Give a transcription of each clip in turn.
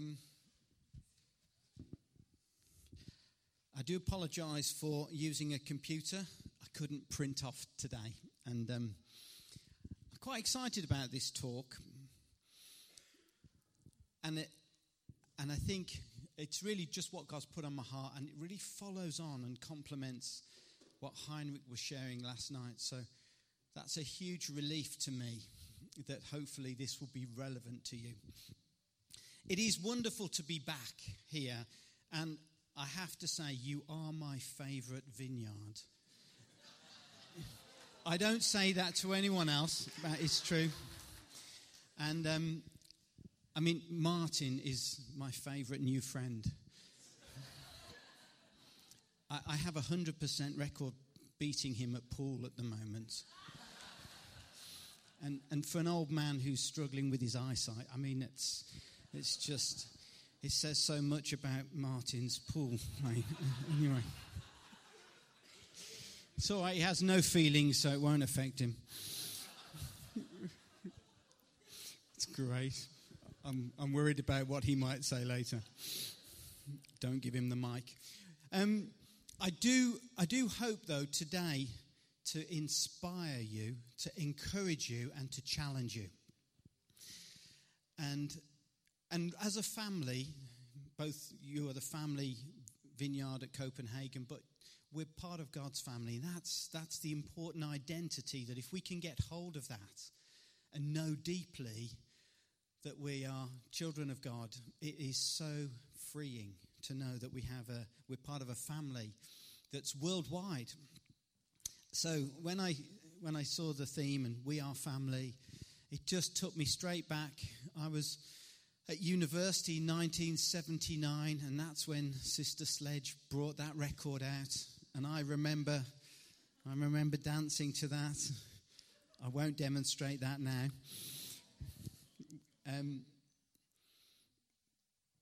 Um, I do apologise for using a computer. I couldn't print off today, and um, I'm quite excited about this talk. And it, and I think it's really just what God's put on my heart, and it really follows on and complements what Heinrich was sharing last night. So that's a huge relief to me that hopefully this will be relevant to you. It is wonderful to be back here, and I have to say, you are my favourite vineyard. I don't say that to anyone else, but it's true. And um, I mean, Martin is my favourite new friend. I, I have a 100% record beating him at pool at the moment. And, and for an old man who's struggling with his eyesight, I mean, it's, it's just, it says so much about Martin's pool. anyway. It's all right, he has no feelings, so it won't affect him. it's great. I'm, I'm worried about what he might say later. Don't give him the mic. Um, I do, I do hope, though, today to inspire you, to encourage you, and to challenge you. And, and as a family, both you are the family vineyard at Copenhagen, but we're part of God's family. That's, that's the important identity that if we can get hold of that and know deeply that we are children of God, it is so freeing to know that we have a, we're part of a family that's worldwide. So when I, when I saw the theme and we are family, it just took me straight back. I was at university in 1979, and that's when Sister Sledge brought that record out. And I remember, I remember dancing to that. I won't demonstrate that now. Um,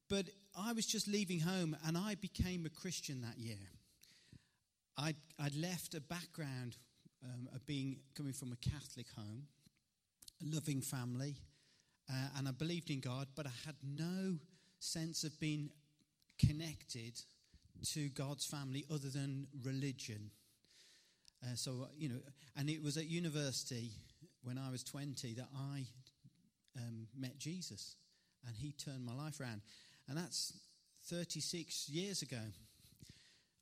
but I was just leaving home and I became a Christian that year. I'd, I'd left a background um, of being coming from a Catholic home, a loving family, uh, and I believed in God, but I had no sense of being connected to God's family other than religion. Uh, so, you know, and it was at university when I was 20 that I um, met Jesus and he turned my life around. And that's 36 years ago.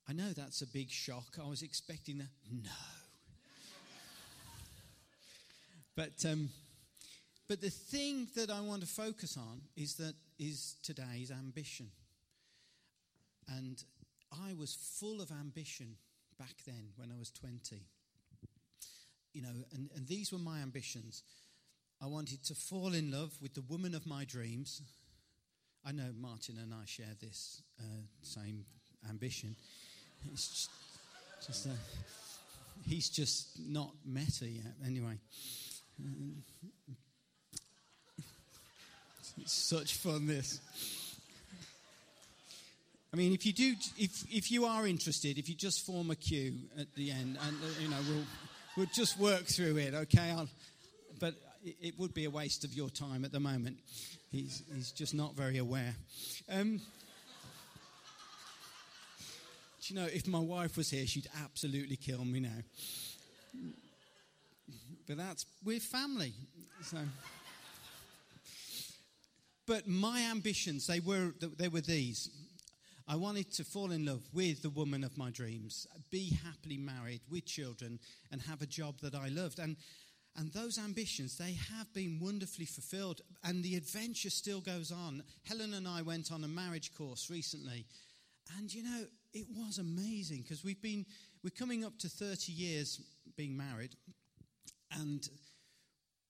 I know that's a big shock. I was expecting that. No. but, um, but the thing that I want to focus on is that is today's ambition. And I was full of ambition back then when I was 20. You know, and, and these were my ambitions. I wanted to fall in love with the woman of my dreams. I know Martin and I share this uh, same ambition. It's just, just uh, he's just not met her yet. Anyway, it's such fun. This. I mean, if you do, if if you are interested, if you just form a queue at the end, and uh, you know, we'll we'll just work through it. Okay, I'll, but it would be a waste of your time at the moment. He's, he's just not very aware. Um, you know, if my wife was here, she'd absolutely kill me now. But that's, we're family. So. But my ambitions, they were, they were these. I wanted to fall in love with the woman of my dreams, be happily married with children, and have a job that I loved. And and those ambitions, they have been wonderfully fulfilled, and the adventure still goes on. Helen and I went on a marriage course recently, and you know, it was amazing because we've been, we're coming up to 30 years being married, and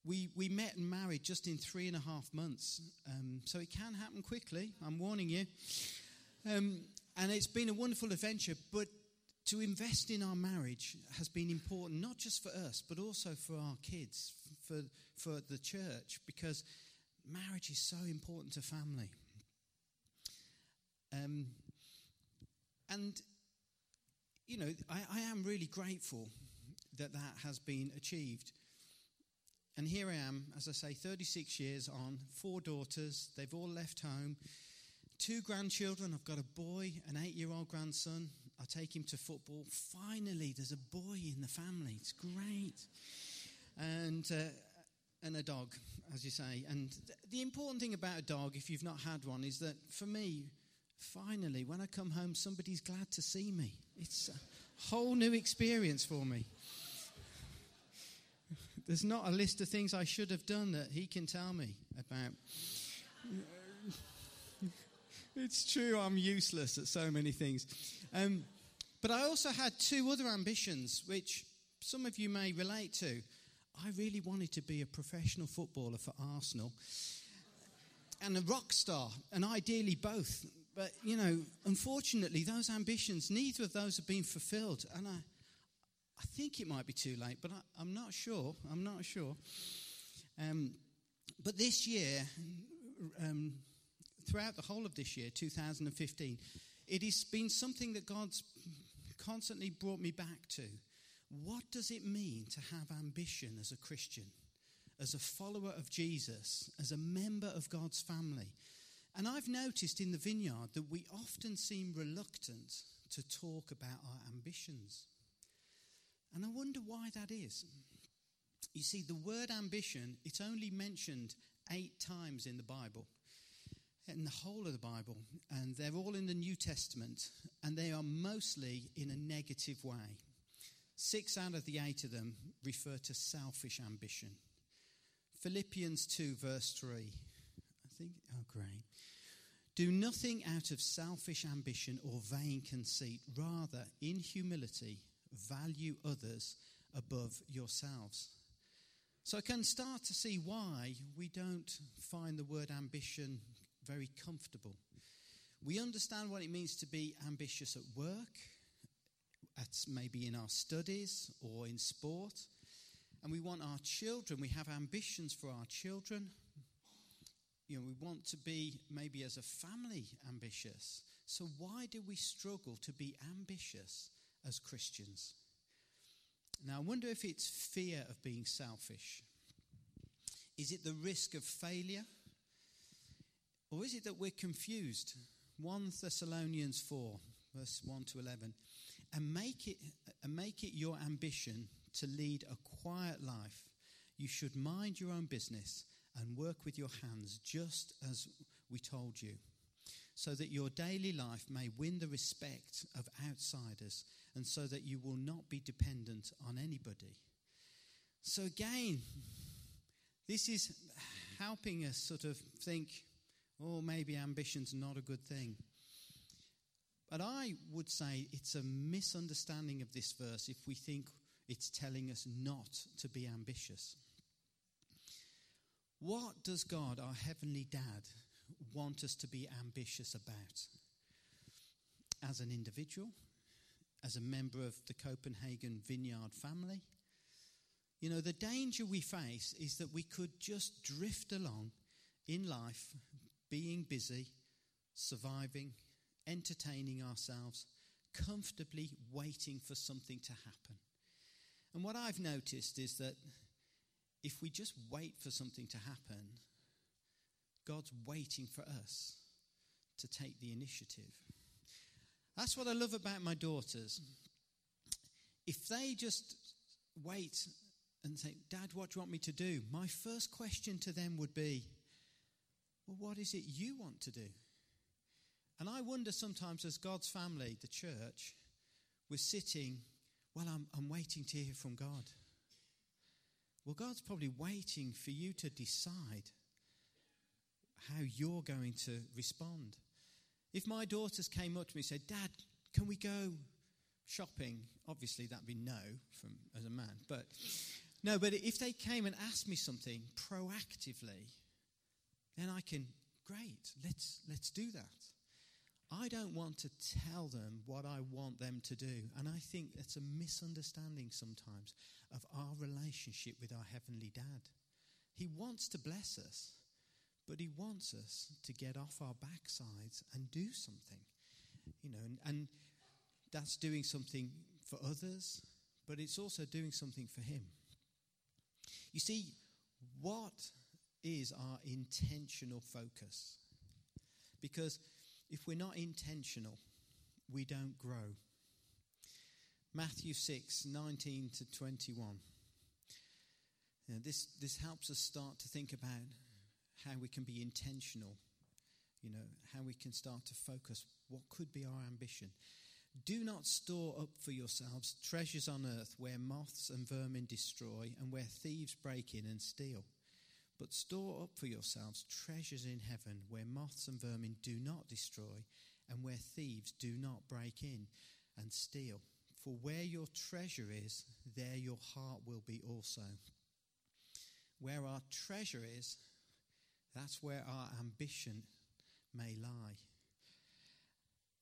we, we met and married just in three and a half months. Um, so it can happen quickly, I'm warning you. Um, and it's been a wonderful adventure, but to invest in our marriage has been important, not just for us, but also for our kids, for, for the church, because marriage is so important to family. Um, and, you know, I, I am really grateful that that has been achieved. And here I am, as I say, 36 years on, four daughters, they've all left home. two grandchildren. I've got a boy, an eight year old grandson. I take him to football. Finally, there's a boy in the family. It's great. And, uh, and a dog, as you say. And th- the important thing about a dog, if you've not had one, is that for me, finally, when I come home, somebody's glad to see me. It's a whole new experience for me. There's not a list of things I should have done that he can tell me about. it's true, I'm useless at so many things. Um, but I also had two other ambitions, which some of you may relate to. I really wanted to be a professional footballer for Arsenal and a rock star, and ideally both. But, you know, unfortunately, those ambitions, neither of those have been fulfilled. And I, I think it might be too late, but I, am not sure. I'm not sure. Um, but this year, um, throughout the whole of this year, 2015, it has been something that God's constantly brought me back to. What does it mean to have ambition as a Christian, as a follower of Jesus, as a member of God's family? And I've noticed in the vineyard that we often seem reluctant to talk about our ambitions. And I wonder why that is. You see, the word ambition, it's only mentioned eight times in the Bible, in the whole of the Bible, and they're all in the New Testament, and they are mostly in a negative way. Six out of the eight of them refer to selfish ambition. Philippians 2, verse 3. I think, oh, great. Do nothing out of selfish ambition or vain conceit. Rather, in humility, value others above yourselves. So I can start to see why we don't find the word ambition very comfortable. We understand what it means to be ambitious at work, at maybe in our studies or in sport. And we want our children, we have ambitions for our children. You know, we want to be maybe as a family ambitious. So why do we struggle to be ambitious as Christians. Now, I wonder if it's fear of being selfish. Is it the risk of failure? Or is it that we're confused? 1 Thessalonians 4, verse 1 to 11. And make it, and make it your ambition to lead a quiet life. You should mind your own business and work with your hands, just as we told you, so that your daily life may win the respect of outsiders and so that you will not be dependent on anybody. So, again, this is helping us sort of think, oh, maybe ambition's not a good thing. But I would say it's a misunderstanding of this verse if we think it's telling us not to be ambitious. What does God, our Heavenly Dad, want us to be ambitious about? As an individual, as a member of the Copenhagen Vineyard family. You know, the danger we face is that we could just drift along in life, being busy, surviving, entertaining ourselves, comfortably waiting for something to happen. And what I've noticed is that if we just wait for something to happen, God's waiting for us to take the initiative. That's what I love about my daughters. If they just wait and say, Dad, what do you want me to do? My first question to them would be, Well, what is it you want to do? And I wonder sometimes, as God's family, the church, we're sitting, Well, I'm, I'm waiting to hear from God. Well, God's probably waiting for you to decide how you're going to respond. If my daughters came up to me and said, Dad, can we go shopping? Obviously, that'd be no from as a man. But no, but if they came and asked me something proactively, then I can, great, let's let's do that. I don't want to tell them what I want them to do. And I think it's a misunderstanding sometimes of our relationship with our Heavenly Dad. He wants to bless us. But he wants us to get off our backsides and do something. You know, and, and that's doing something for others, but it's also doing something for him. You see, what is our intentional focus? Because if we're not intentional, we don't grow. Matthew 6 19 to 21. You know, this, this helps us start to think about how we can be intentional, you know, how we can start to focus what could be our ambition. Do not store up for yourselves treasures on earth where moths and vermin destroy and where thieves break in and steal. But store up for yourselves treasures in heaven where moths and vermin do not destroy and where thieves do not break in and steal. For where your treasure is, there your heart will be also. Where our treasure is, that's where our ambition may lie.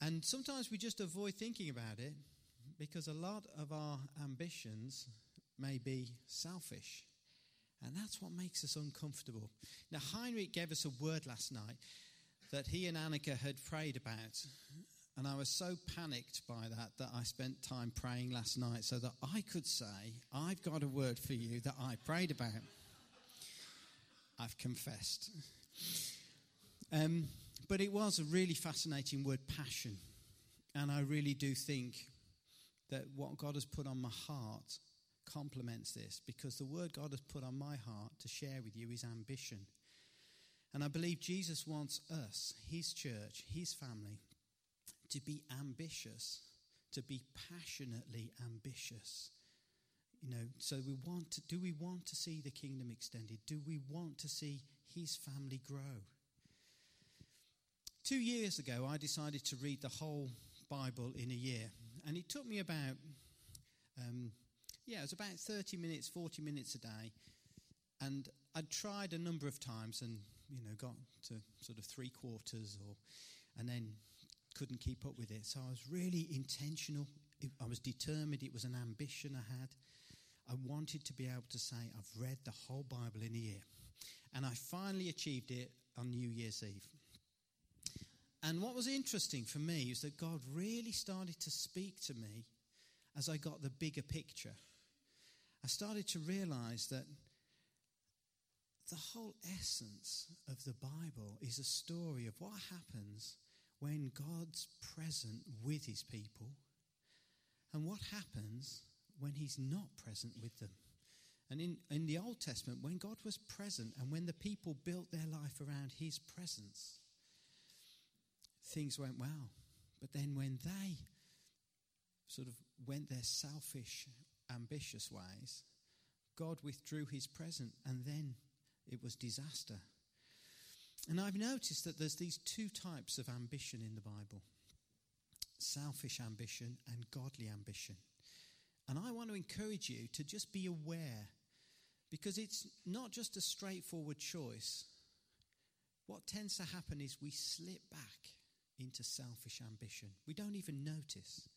And sometimes we just avoid thinking about it because a lot of our ambitions may be selfish. And that's what makes us uncomfortable. Now, Heinrich gave us a word last night that he and Annika had prayed about. And I was so panicked by that that I spent time praying last night so that I could say, I've got a word for you that I prayed about. I've confessed. Um, but it was a really fascinating word, passion. And I really do think that what God has put on my heart complements this because the word God has put on my heart to share with you is ambition. And I believe Jesus wants us, his church, his family, to be ambitious, to be passionately ambitious. You know, so we want to, do we want to see the kingdom extended? Do we want to see his family grow? Two years ago, I decided to read the whole Bible in a year, and it took me about, um, yeah, it was about 30 minutes, 40 minutes a day. And I'd tried a number of times and, you know, got to sort of three quarters or, and then couldn't keep up with it. So I was really intentional. I was determined. It was an ambition I had. I wanted to be able to say, I've read the whole Bible in a year. And I finally achieved it on New Year's Eve. And what was interesting for me is that God really started to speak to me as I got the bigger picture. I started to realize that the whole essence of the Bible is a story of what happens when God's present with his people and what happens when he's not present with them. And in, in the Old Testament, when God was present and when the people built their life around his presence, things went well. But then when they sort of went their selfish, ambitious ways, God withdrew his presence and then it was disaster. And I've noticed that there's these two types of ambition in the Bible selfish ambition and godly ambition. And I want to encourage you to just be aware because it's not just a straightforward choice. What tends to happen is we slip back into selfish ambition. We don't even notice.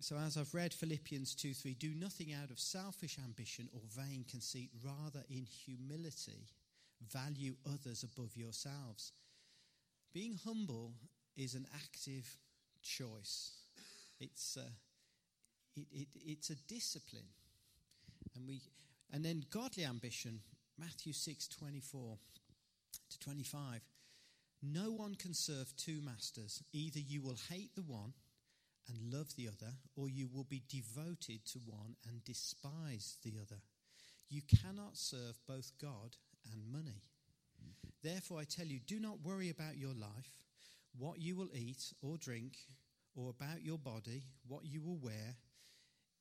So, as I've read Philippians 2 3, do nothing out of selfish ambition or vain conceit, rather, in humility, value others above yourselves. Being humble is an active choice, it's a, it, it, it's a discipline. And, we, and then godly ambition, Matthew 6 24 to 25. No one can serve two masters. Either you will hate the one and love the other, or you will be devoted to one and despise the other. You cannot serve both God and money. Therefore, I tell you, do not worry about your life, what you will eat or drink, or about your body, what you will wear.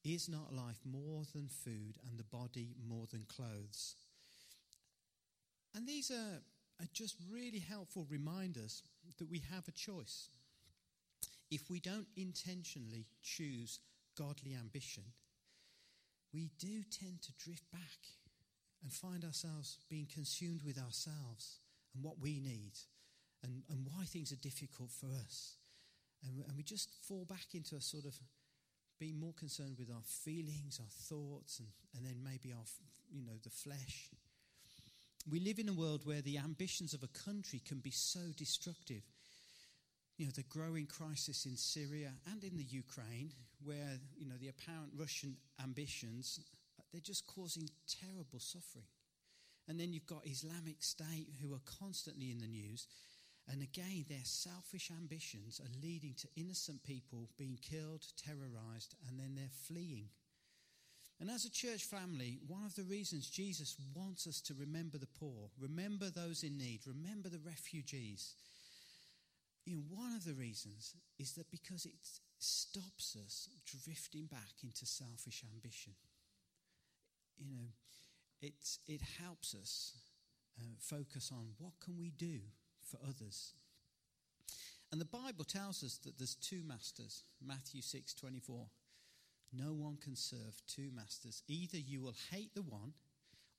Is not life more than food, and the body more than clothes? And these are are just really helpful reminders that we have a choice. If we don't intentionally choose godly ambition, we do tend to drift back and find ourselves being consumed with ourselves and what we need and, and why things are difficult for us. And, and we just fall back into a sort of being more concerned with our feelings, our thoughts, and, and then maybe our, you know, the flesh we live in a world where the ambitions of a country can be so destructive. You know, the growing crisis in Syria and in the Ukraine, where, you know, the apparent Russian ambitions, they're just causing terrible suffering. And then you've got Islamic State who are constantly in the news. And again, their selfish ambitions are leading to innocent people being killed, terrorized, and then they're fleeing. And as a church family, one of the reasons Jesus wants us to remember the poor, remember those in need, remember the refugees, you know, one of the reasons is that because it stops us drifting back into selfish ambition. You know, it, it helps us uh, focus on what can we do for others. And the Bible tells us that there's two masters, Matthew 6 24. No one can serve two masters. Either you will hate the one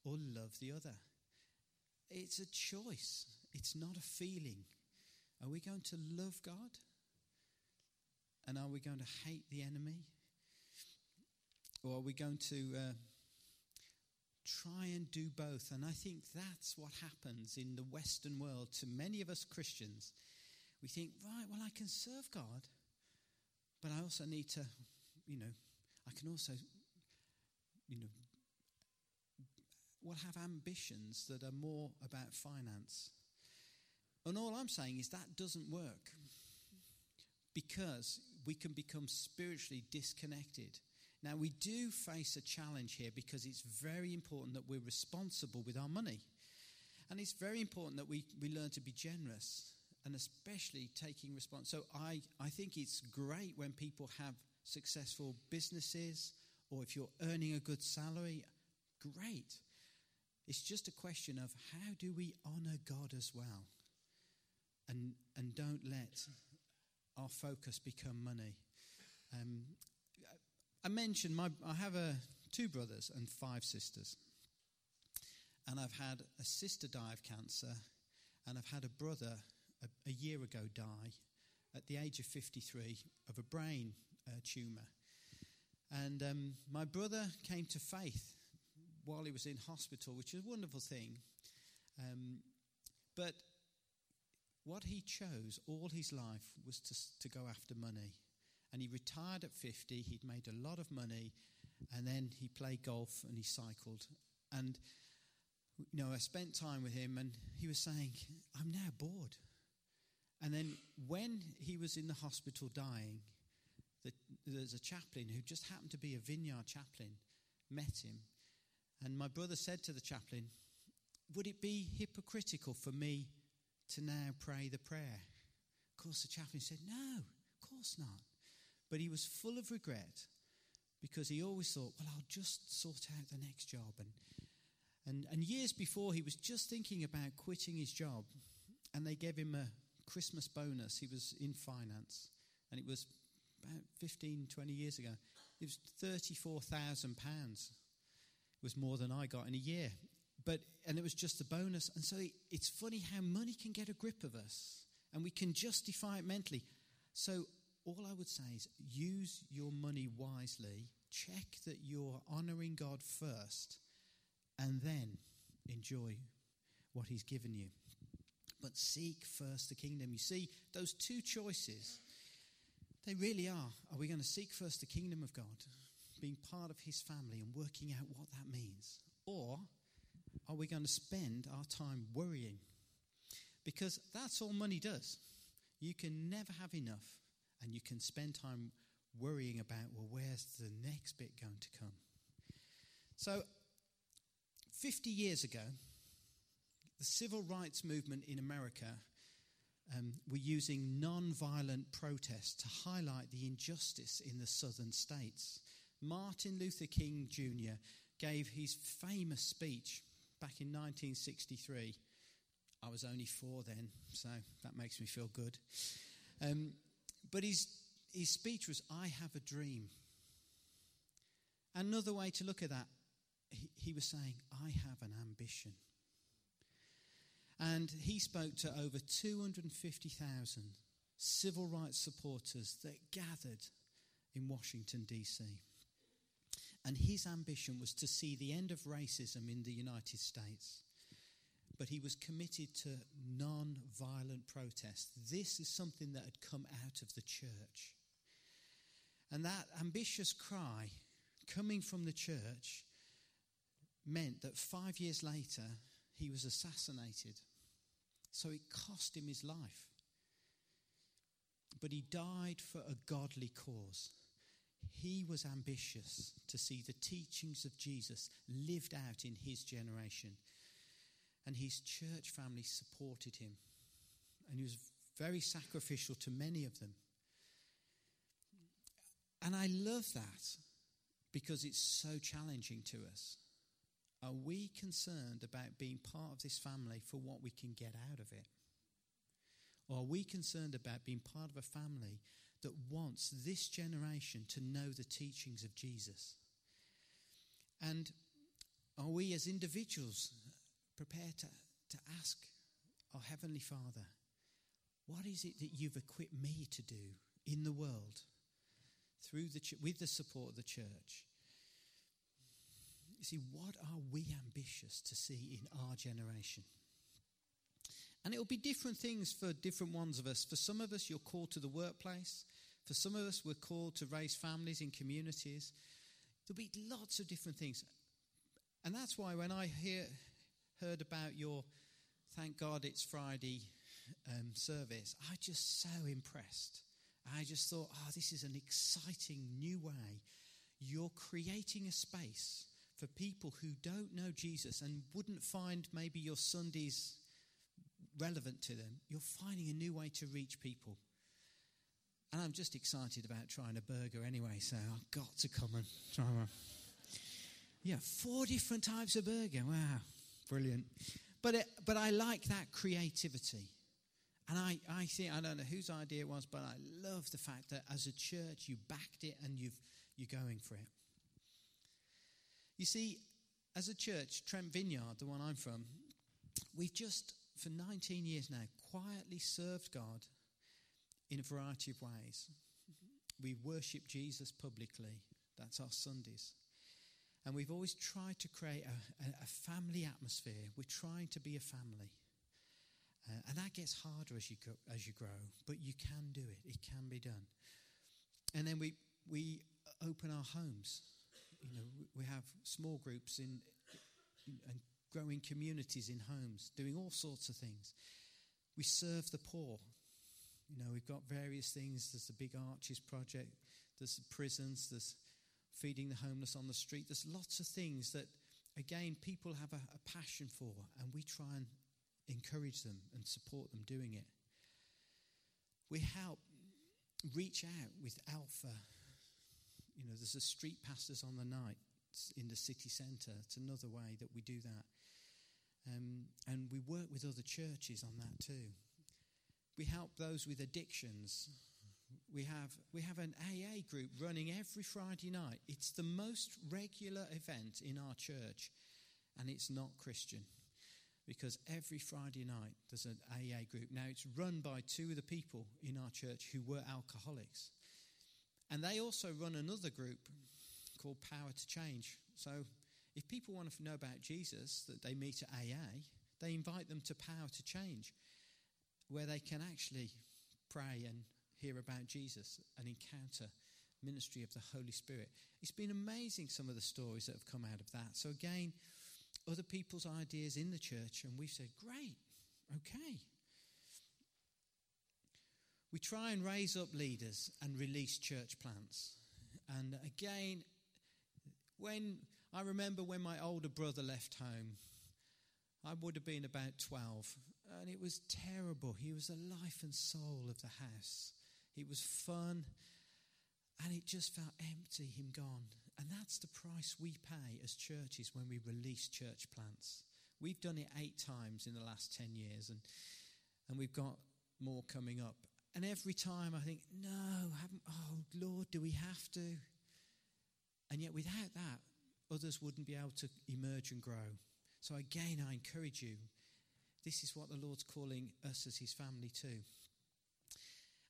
or love the other. It's a choice, it's not a feeling. Are we going to love God? And are we going to hate the enemy? Or are we going to uh, try and do both? And I think that's what happens in the Western world to many of us Christians. We think, right, well, I can serve God, but I also need to, you know, I can also, you know, will have ambitions that are more about finance. And all I'm saying is that doesn't work because we can become spiritually disconnected. Now, we do face a challenge here because it's very important that we're responsible with our money. And it's very important that we, we learn to be generous and especially taking response. So I, I think it's great when people have successful businesses or if you're earning a good salary, great. It's just a question of how do we honor God as well? And, and don't let our focus become money. Um, I mentioned my, I have a, two brothers and five sisters. And I've had a sister die of cancer, and I've had a brother a, a year ago die at the age of 53 of a brain uh, tumour. And um, my brother came to faith while he was in hospital, which is a wonderful thing. Um, but what he chose all his life was to, to go after money. And he retired at 50, he'd made a lot of money, and then he played golf and he cycled. And, you know, I spent time with him, and he was saying, I'm now bored. And then when he was in the hospital dying, the, there's a chaplain who just happened to be a vineyard chaplain, met him. And my brother said to the chaplain, Would it be hypocritical for me to now pray the prayer? Of course, the chaplain said, No, of course not. But he was full of regret because he always thought, Well, I'll just sort out the next job. And, and, and years before, he was just thinking about quitting his job, and they gave him a Christmas bonus. He was in finance, and it was about 15, 20 years ago. It was £34,000. It was more than I got in a year but and it was just a bonus. And so it's funny how money can get a grip of us, and we can justify it mentally. So all I would say is use your money wisely. Check that you're honoring God first, and then enjoy what He's given you. But seek first the kingdom. You see, those two choices, they really are. Are we going to seek first the kingdom of God, being part of His family and working out what that means? Or are we going to spend our time worrying? Because that's all money does. You can never have enough, and you can spend time worrying about, well, where's the next bit going to come? So, 50 years ago, the civil rights movement in America um, were using non violent protests to highlight the injustice in the southern states. Martin Luther King Jr. gave his famous speech back in 1963. I was only four then, so that makes me feel good. Um, but his, his speech was, I have a dream. Another way to look at that, he, he was saying, I have an ambition. And he spoke to over 250,000 civil rights supporters that gathered in Washington, D.C. And his ambition was to see the end of racism in the United States. But he was committed to non violent protest. This is something that had come out of the church. And that ambitious cry coming from the church meant that five years later, he was assassinated. So it cost him his life. But he died for a godly cause. He was ambitious to see the teachings of Jesus lived out in his generation. And his church family supported him. And he was very sacrificial to many of them. And I love that because it's so challenging to us. Are we concerned about being part of this family for what we can get out of it? Or are we concerned about being part of a family that wants this generation to know the teachings of Jesus? And are we as individuals prepared to, to ask our Heavenly Father, what is it that you've equipped me to do in the world through the ch- with the support of the church? You see, what are we ambitious to see in our generation? And it'll be different things for different ones of us. For some of us, you're called to the workplace. For some of us, we're called to raise families in communities. There'll be lots of different things. And that's why when I hear, heard about your Thank God It's Friday um, service, I just so impressed. I just thought, oh, this is an exciting new way. You're creating a space for people who don't know Jesus and wouldn't find maybe your Sundays relevant to them, you're finding a new way to reach people. And I'm just excited about trying a burger anyway, so I've got to come and try one. Yeah, four different types of burger. Wow, brilliant. But, it, but I like that creativity. And I, I think, I don't know whose idea it was, but I love the fact that as a church you backed it and you've, you're going for it. You see, as a church, Trent Vineyard, the one I'm from, we've just, for 19 years now, quietly served God in a variety of ways. We worship Jesus publicly, that's our Sundays. And we've always tried to create a, a, family atmosphere. We're trying to be a family. Uh, and that gets harder as you, as you grow, but you can do it. It can be done. And then we, we open our homes you know, we have small groups in, in, and growing communities in homes, doing all sorts of things. We serve the poor. You know, we've got various things. There's the Big Arches Project, there's the prisons, there's feeding the homeless on the street. There's lots of things that, again, people have a, a passion for, and we try and encourage them and support them doing it. We help reach out with Alpha you know, there's a street pastors on the night in the city centre. It's another way that we do that. Um, and we work with other churches on that too. We help those with addictions. We have, we have an AA group running every Friday night. It's the most regular event in our church, and it's not Christian because every Friday night there's an AA group. Now, it's run by two of the people in our church who were alcoholics. And they also run another group called Power to Change. So if people want to know about Jesus that they meet at AA, they invite them to Power to Change, where they can actually pray and hear about Jesus and encounter ministry of the Holy Spirit. It's been amazing some of the stories that have come out of that. So again, other people's ideas in the church, and we've said, great, okay. We try and raise up leaders and release church plants. And again, when I remember when my older brother left home, I would have been about 12, and it was terrible. He was the life and soul of the house. He was fun, and it just felt empty, him gone. And that's the price we pay as churches when we release church plants. We've done it eight times in the last 10 years, and, and we've got more coming up. And every time I think, no, haven't, oh Lord, do we have to? And yet, without that, others wouldn't be able to emerge and grow. So, again, I encourage you this is what the Lord's calling us as his family too.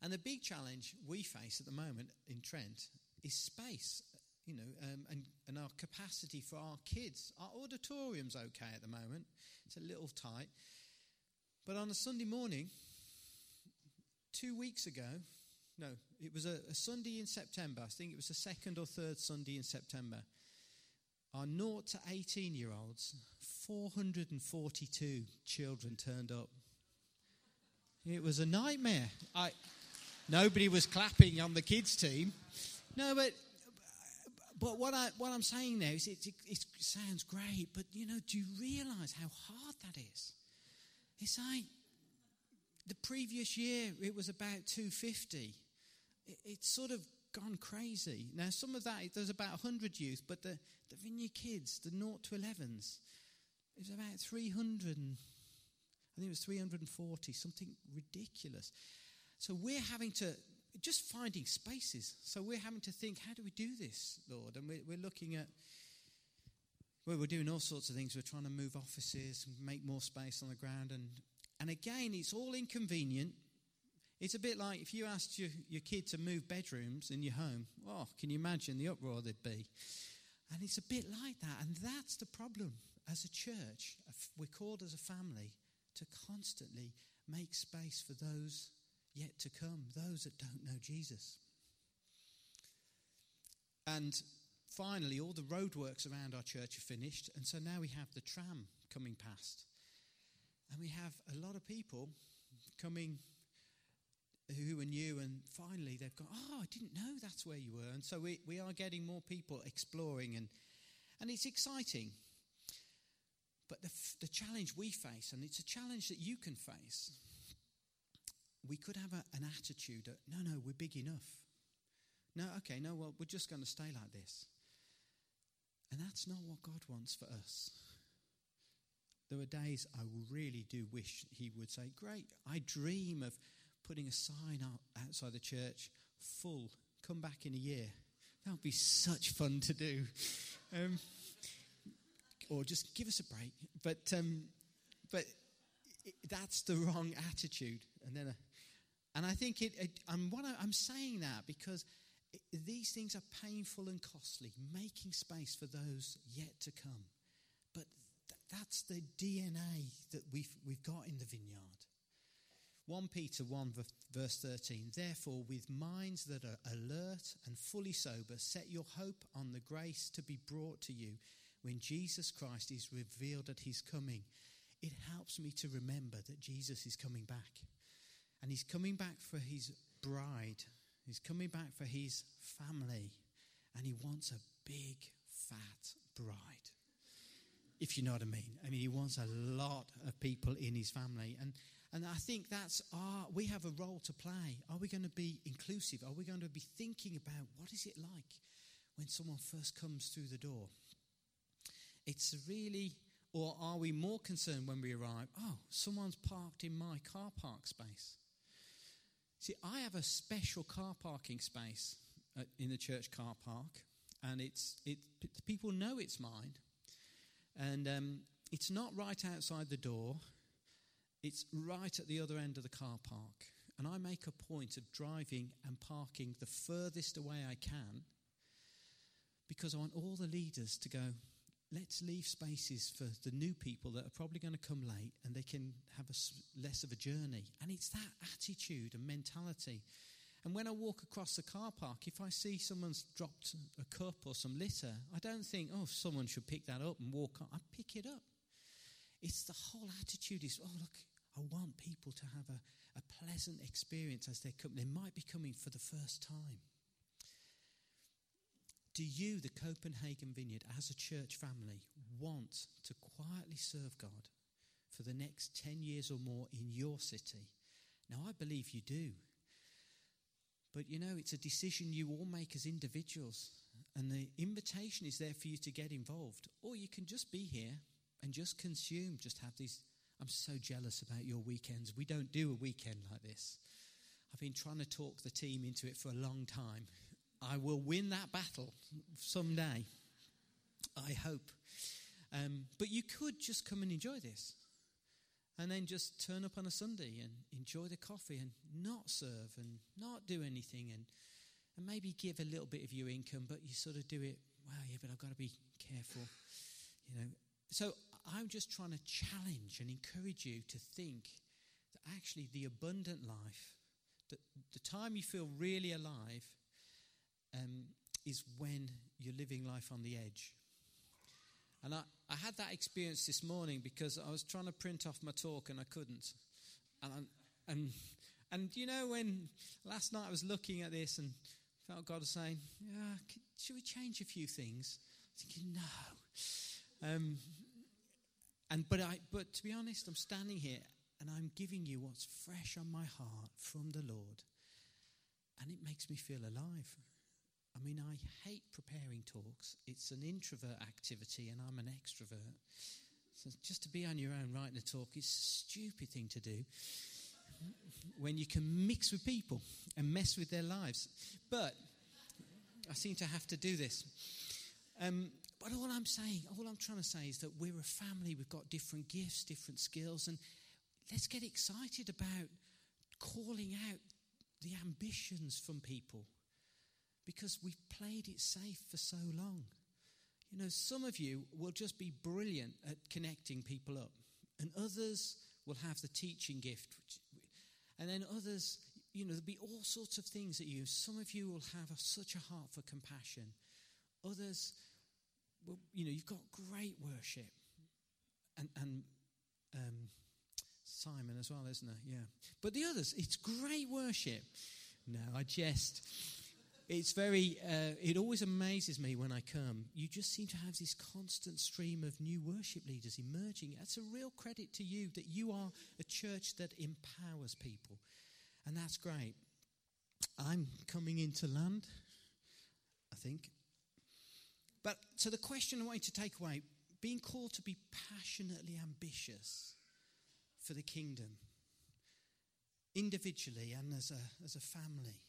And the big challenge we face at the moment in Trent is space, you know, um, and, and our capacity for our kids. Our auditorium's okay at the moment, it's a little tight. But on a Sunday morning, two weeks ago, no, it was a, a, Sunday in September. I think it was the second or third Sunday in September. Our 0 to 18 year olds, 442 children turned up. It was a nightmare. I, nobody was clapping on the kids' team. No, but but what I what I'm saying there is it, it, it sounds great, but you know, do you realise how hard that is? It's like the previous year it was about 250. It, it's sort of gone crazy. Now, some of that, there's about 100 youth, but the, the Vineyard kids, the 0 to 11s, it was about 300, and, I think it was 340, something ridiculous. So we're having to, just finding spaces. So we're having to think, how do we do this, Lord? And we're, we're looking at, well, we're doing all sorts of things. We're trying to move offices, make more space on the ground. And, and again, it's all inconvenient. It's a bit like if you asked your, your kid to move bedrooms in your home, oh, can you imagine the uproar there'd be? And it's a bit like that. And that's the problem. As a church, we're called as a family to constantly make space for those yet to come, those that don't know Jesus. And finally, all the roadworks around our church are finished. And so now we have the tram coming past. And we have a lot of people coming who are new, and finally they've gone, Oh, I didn't know that's where you were. And so we, we are getting more people exploring, and, and it's exciting. But the, the challenge we face, and it's a challenge that you can face, we could have a, an attitude that, no, no, we're big enough. No, okay, no, well, we're just going to stay like this. And that's not what God wants for us. There are days I really do wish He would say, Great, I dream of putting a sign out outside the church full, come back in a year. That would be such fun to do. Um, or just give us a break. But, um, but that's the wrong attitude. And then, uh, and I think it, it I'm, I, am saying that because it, these things are painful and costly, making space for those yet to come. But th- that's the DNA that we've, we've got in the vineyard. 1 Peter 1, verse 13. Therefore, with minds that are alert and fully sober, set your hope on the grace to be brought to you when Jesus Christ is revealed at his coming. It helps me to remember that Jesus is coming back. And he's coming back for his bride, he's coming back for his family. And he wants a big, fat bride. If you know what I mean. I mean, he wants a lot of people in his family. And and I think that's our, we have a role to play. Are we going to be inclusive? Are we going to be thinking about what is it like when someone first comes through the door? It's really, or are we more concerned when we arrive? Oh, someone's parked in my car park space. See, I have a special car parking space in the church car park, and it's it. People know it's mine, and um, it's not right outside the door. It's right at the other end of the car park. And I make a point of driving and parking the furthest away I can because I want all the leaders to go, let's leave spaces for the new people that are probably going to come late and they can have a, less of a journey. And it's that attitude and mentality. And when I walk across the car park, if I see someone's dropped a cup or some litter, I don't think, oh, someone should pick that up and walk on. I pick it up. It's the whole attitude is, oh, look, I want people to have a, a pleasant experience as they come. They might be coming for the first time. Do you, the Copenhagen Vineyard, as a church family, want to quietly serve God for the next 10 years or more in your city? Now, I believe you do. But you know, it's a decision you all make as individuals. And the invitation is there for you to get involved. Or you can just be here and just consume, just have these. I'm so jealous about your weekends. We don't do a weekend like this. I've been trying to talk the team into it for a long time. I will win that battle someday. I hope. Um, but you could just come and enjoy this. And then just turn up on a Sunday and enjoy the coffee and not serve and not do anything and, and maybe give a little bit of your income, but you sort of do it, well, yeah, but I've got to be careful. You know, so I'm just trying to challenge and encourage you to think that actually the abundant life, that the time you feel really alive, um, is when you're living life on the edge. And I, I had that experience this morning because I was trying to print off my talk and I couldn't. And, And, and you know, when last night I was looking at this and felt God was saying, yeah, should we change a few things? Thinking, no. Um, and but I, but to be honest, I'm standing here and I'm giving you what's fresh on my heart from the Lord, and it makes me feel alive. I mean, I hate preparing talks. It's an introvert activity, and I'm an extrovert. So just to be on your own writing a talk is a stupid thing to do when you can mix with people and mess with their lives. But I seem to have to do this. Um, but all I'm saying, all I'm trying to say is that we're a family, we've got different gifts, different skills, and let's get excited about calling out the ambitions from people because we've played it safe for so long. You know, some of you will just be brilliant at connecting people up, and others will have the teaching gift, and then others, you know, there'll be all sorts of things that you. Some of you will have a, such a heart for compassion. Others, well, you know, you've got great worship, and and um, Simon as well, isn't there? Yeah. But the others, it's great worship. No, I jest. It's very, uh, it always amazes me when I come. You just seem to have this constant stream of new worship leaders emerging. That's a real credit to you that you are a church that empowers people. And that's great. I'm coming into land, I think. But so the question I want you to take away being called to be passionately ambitious for the kingdom, individually and as a, as a family.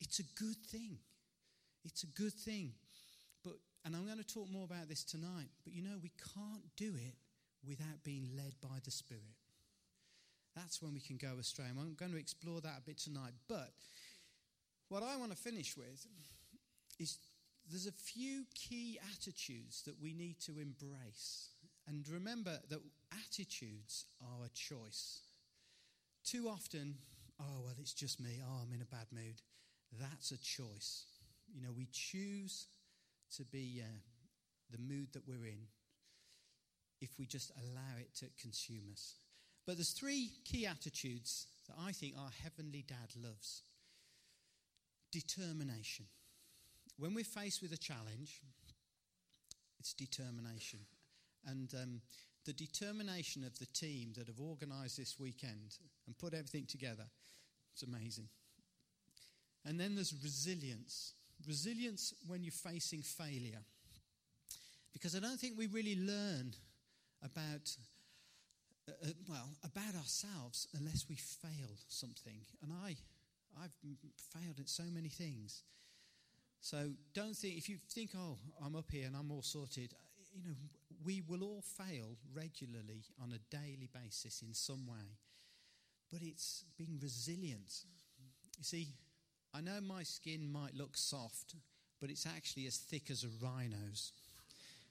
It's a good thing. It's a good thing. But, and I'm going to talk more about this tonight, but you know, we can't do it without being led by the Spirit. That's when we can go astray. And I'm going to explore that a bit tonight. But what I want to finish with is there's a few key attitudes that we need to embrace. And remember that attitudes are a choice. Too often, oh, well, it's just me. Oh, I'm in a bad mood. That's a choice. You know, we choose to be uh, the mood that we're in if we just allow it to consume us. But there's three key attitudes that I think our heavenly dad loves determination. When we're faced with a challenge, it's determination. And um, the determination of the team that have organized this weekend and put everything together, it's amazing. And then there's resilience. Resilience when you're facing failure. Because I don't think we really learn about, uh, uh, well, about ourselves unless we fail something. And I, I've failed at so many things. So don't think, if you think, oh, I'm up here and I'm all sorted, you know, we will all fail regularly on a daily basis in some way. But it's being resilient. You see, I know my skin might look soft, but it's actually as thick as a rhino's.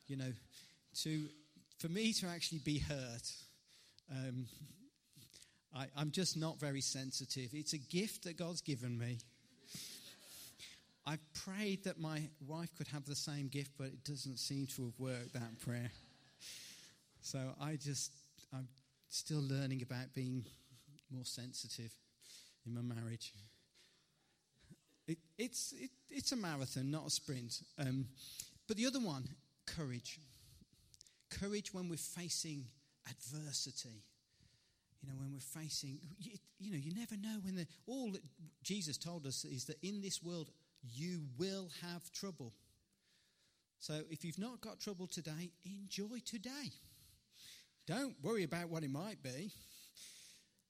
You know, to for me to actually be hurt, um, I, I'm just not very sensitive. It's a gift that God's given me. I've prayed that my wife could have the same gift, but it doesn't seem to have worked, that prayer. So I just, I'm still learning about being more sensitive in my marriage. It, it's, it, it's a marathon, not a sprint. Um, but the other one, courage. Courage when we're facing adversity. You know, when we're facing, you, you know, you never know when the, all that Jesus told us is that in this world you will have trouble. So if you've not got trouble today, enjoy today. Don't worry about what it might be.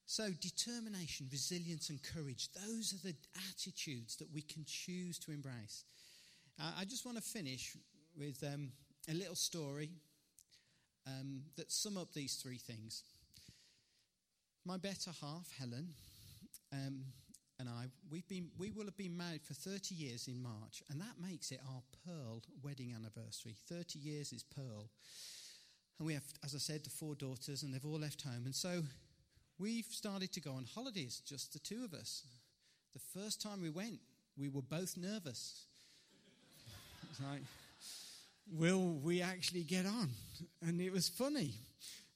So, determination, resilience, and courage, those are the attitudes that we can choose to embrace. Uh, I just want to finish with um, a little story um, that sum up these three things. My better half, Helen, um, and I, we've been, we will have been married for 30 years in March, and that makes it our Pearl wedding anniversary. 30 years is Pearl. And we have, as I said, the four daughters, and they've all left home. And so we've started to go on holidays, just the two of us. The first time we went, we were both nervous. It's like, will we actually get on? And it was funny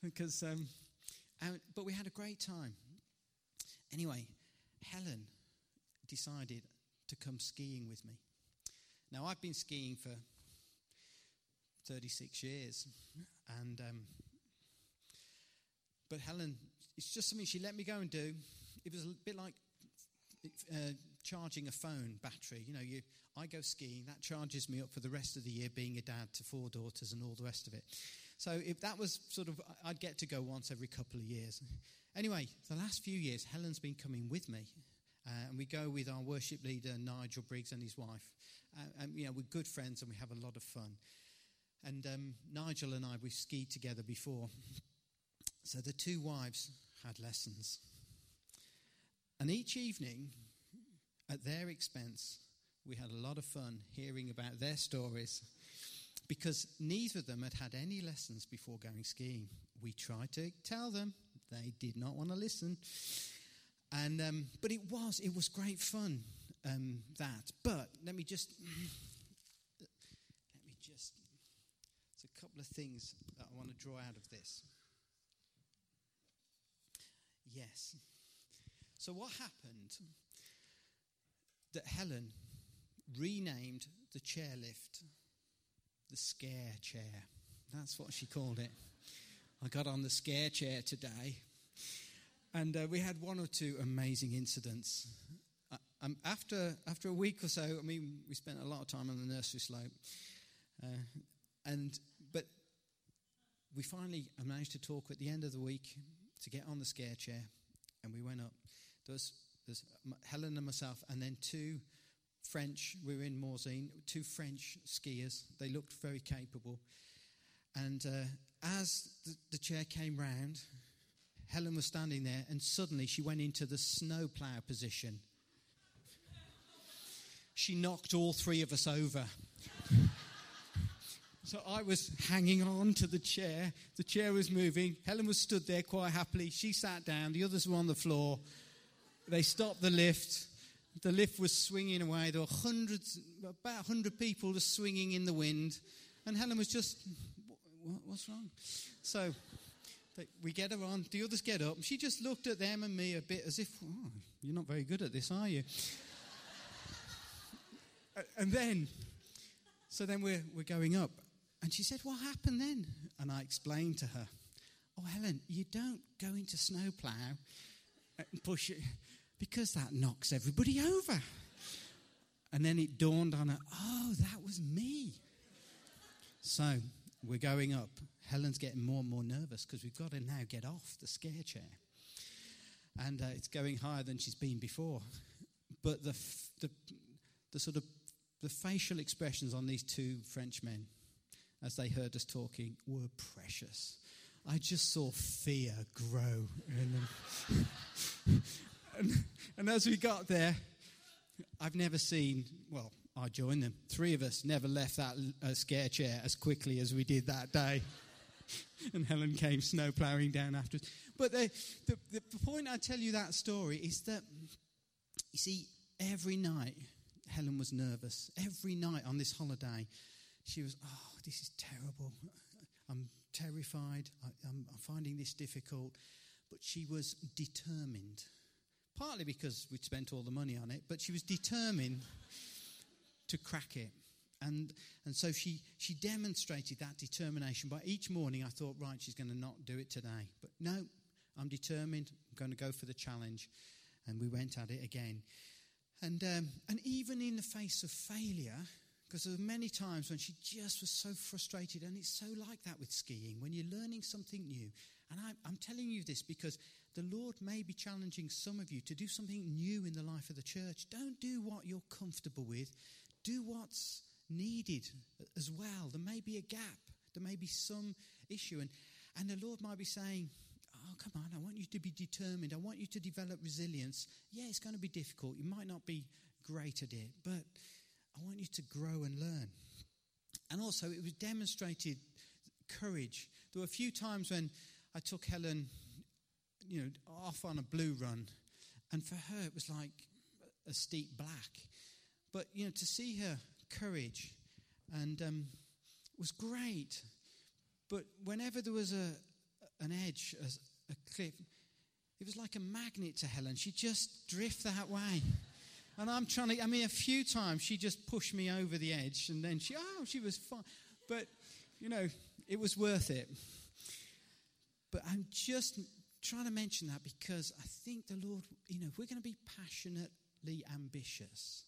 because, um, and, but we had a great time. Anyway, Helen decided to come skiing with me. Now, I've been skiing for 36 years, and um, but Helen, it's just something she let me go and do. It was a bit like uh, charging a phone battery. You know, you I go skiing, that charges me up for the rest of the year, being a dad to four daughters and all the rest of it. So if that was sort of, I'd get to go once every couple of years. Anyway, the last few years, Helen's been coming with me. Uh, and we go with our worship leader, Nigel Briggs, and his wife. Uh, and, you know, we're good friends and we have a lot of fun. And um, Nigel and I, we've skied together before. So the two wives had lessons. And each evening, at their expense, we had a lot of fun hearing about their stories because neither of them had had any lessons before going skiing. We tried to tell them, they did not want to listen. And, um, but it was, it was great fun, um, that. But let me just, let me just, there's a couple of things that I want to draw out of this. Yes. So what happened that Helen renamed the chairlift the scare chair. That's what she called it. I got on the scare chair today, and uh, we had one or two amazing incidents. Uh, um, after, after a week or so, I mean, we spent a lot of time on the nursery slope, uh, and but we finally managed to talk at the end of the week to get on the scare chair, and we went up. There was, there's Helen and myself, and then two French, we were in Morzine, two French skiers. They looked very capable. And uh, as the, the, chair came round, Helen was standing there, and suddenly she went into the snowplow position. She knocked all three of us over. So I was hanging on to the chair. The chair was moving. Helen was stood there quite happily. She sat down. The others were on the floor. They stopped the lift the lift was swinging away. There were hundreds, about 100 people just swinging in the wind. And Helen was just, what's wrong? So we get her on. The others get up. She just looked at them and me a bit as if, oh, you're not very good at this, are you? and then, so then we're, we're going up. And she said, What happened then? And I explained to her, Oh, Helen, you don't go into snowplow and push it because that knocks everybody over. And then it dawned on her, oh, that was me. So we're going up. Helen's getting more and more nervous because we've got to now get off the scare chair. And uh, it's going higher than she's been before. But the, the, the sort of the facial expressions on these two French men as they heard us talking were precious. I just saw fear grow in them. and, and as we got there, I've never seen, well, I joined them. Three of us never left that uh, scare chair as quickly as we did that day. and Helen came snow plowing down after us. But the, the, the point I tell you that story is that, you see, every night Helen was nervous. Every night on this holiday, she was, oh, this is terrible. I'm terrified. I, I'm, I'm finding this difficult. But she was determined partly because we'd spent all the money on it, but she was determined to crack it. And, and so she, she demonstrated that determination. By each morning, I thought, right, she's going to not do it today. But no, I'm determined. I'm going to go for the challenge. And we went at it again. And, um, and even in the face of failure, because there were many times when she just was so frustrated, and it's so like that with skiing when you're learning something new. And I, I'm telling you this because the Lord may be challenging some of you to do something new in the life of the church. Don't do what you're comfortable with, do what's needed as well. There may be a gap, there may be some issue. And, and the Lord might be saying, Oh, come on, I want you to be determined. I want you to develop resilience. Yeah, it's going to be difficult. You might not be great at it, but I want you to grow and learn. And also, it was demonstrated courage. There were a few times when I took Helen you know, off on a blue run. And for her, it was like a steep black. But, you know, to see her courage and um, was great. But whenever there was a, an edge, a, a cliff, it was like a magnet to Helen. She just drift that way. And I'm trying to, I mean, a few times she just pushed me over the edge and then she, oh, she was fine. But, you know, it was worth it. But I'm just trying to mention that because I think the Lord, you know, if we're going to be passionately ambitious,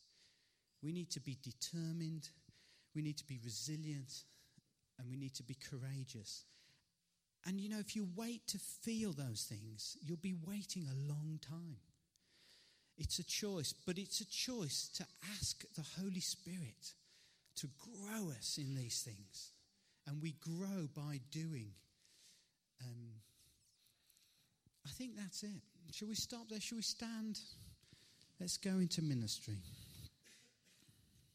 we need to be determined, we need to be resilient, and we need to be courageous. And you know, if you wait to feel those things, you'll be waiting a long time. It's a choice, but it's a choice to ask the Holy Spirit to grow us in these things. And we grow by doing. Um, I think that's it. Shall we stop there? Shall we stand? Let's go into ministry.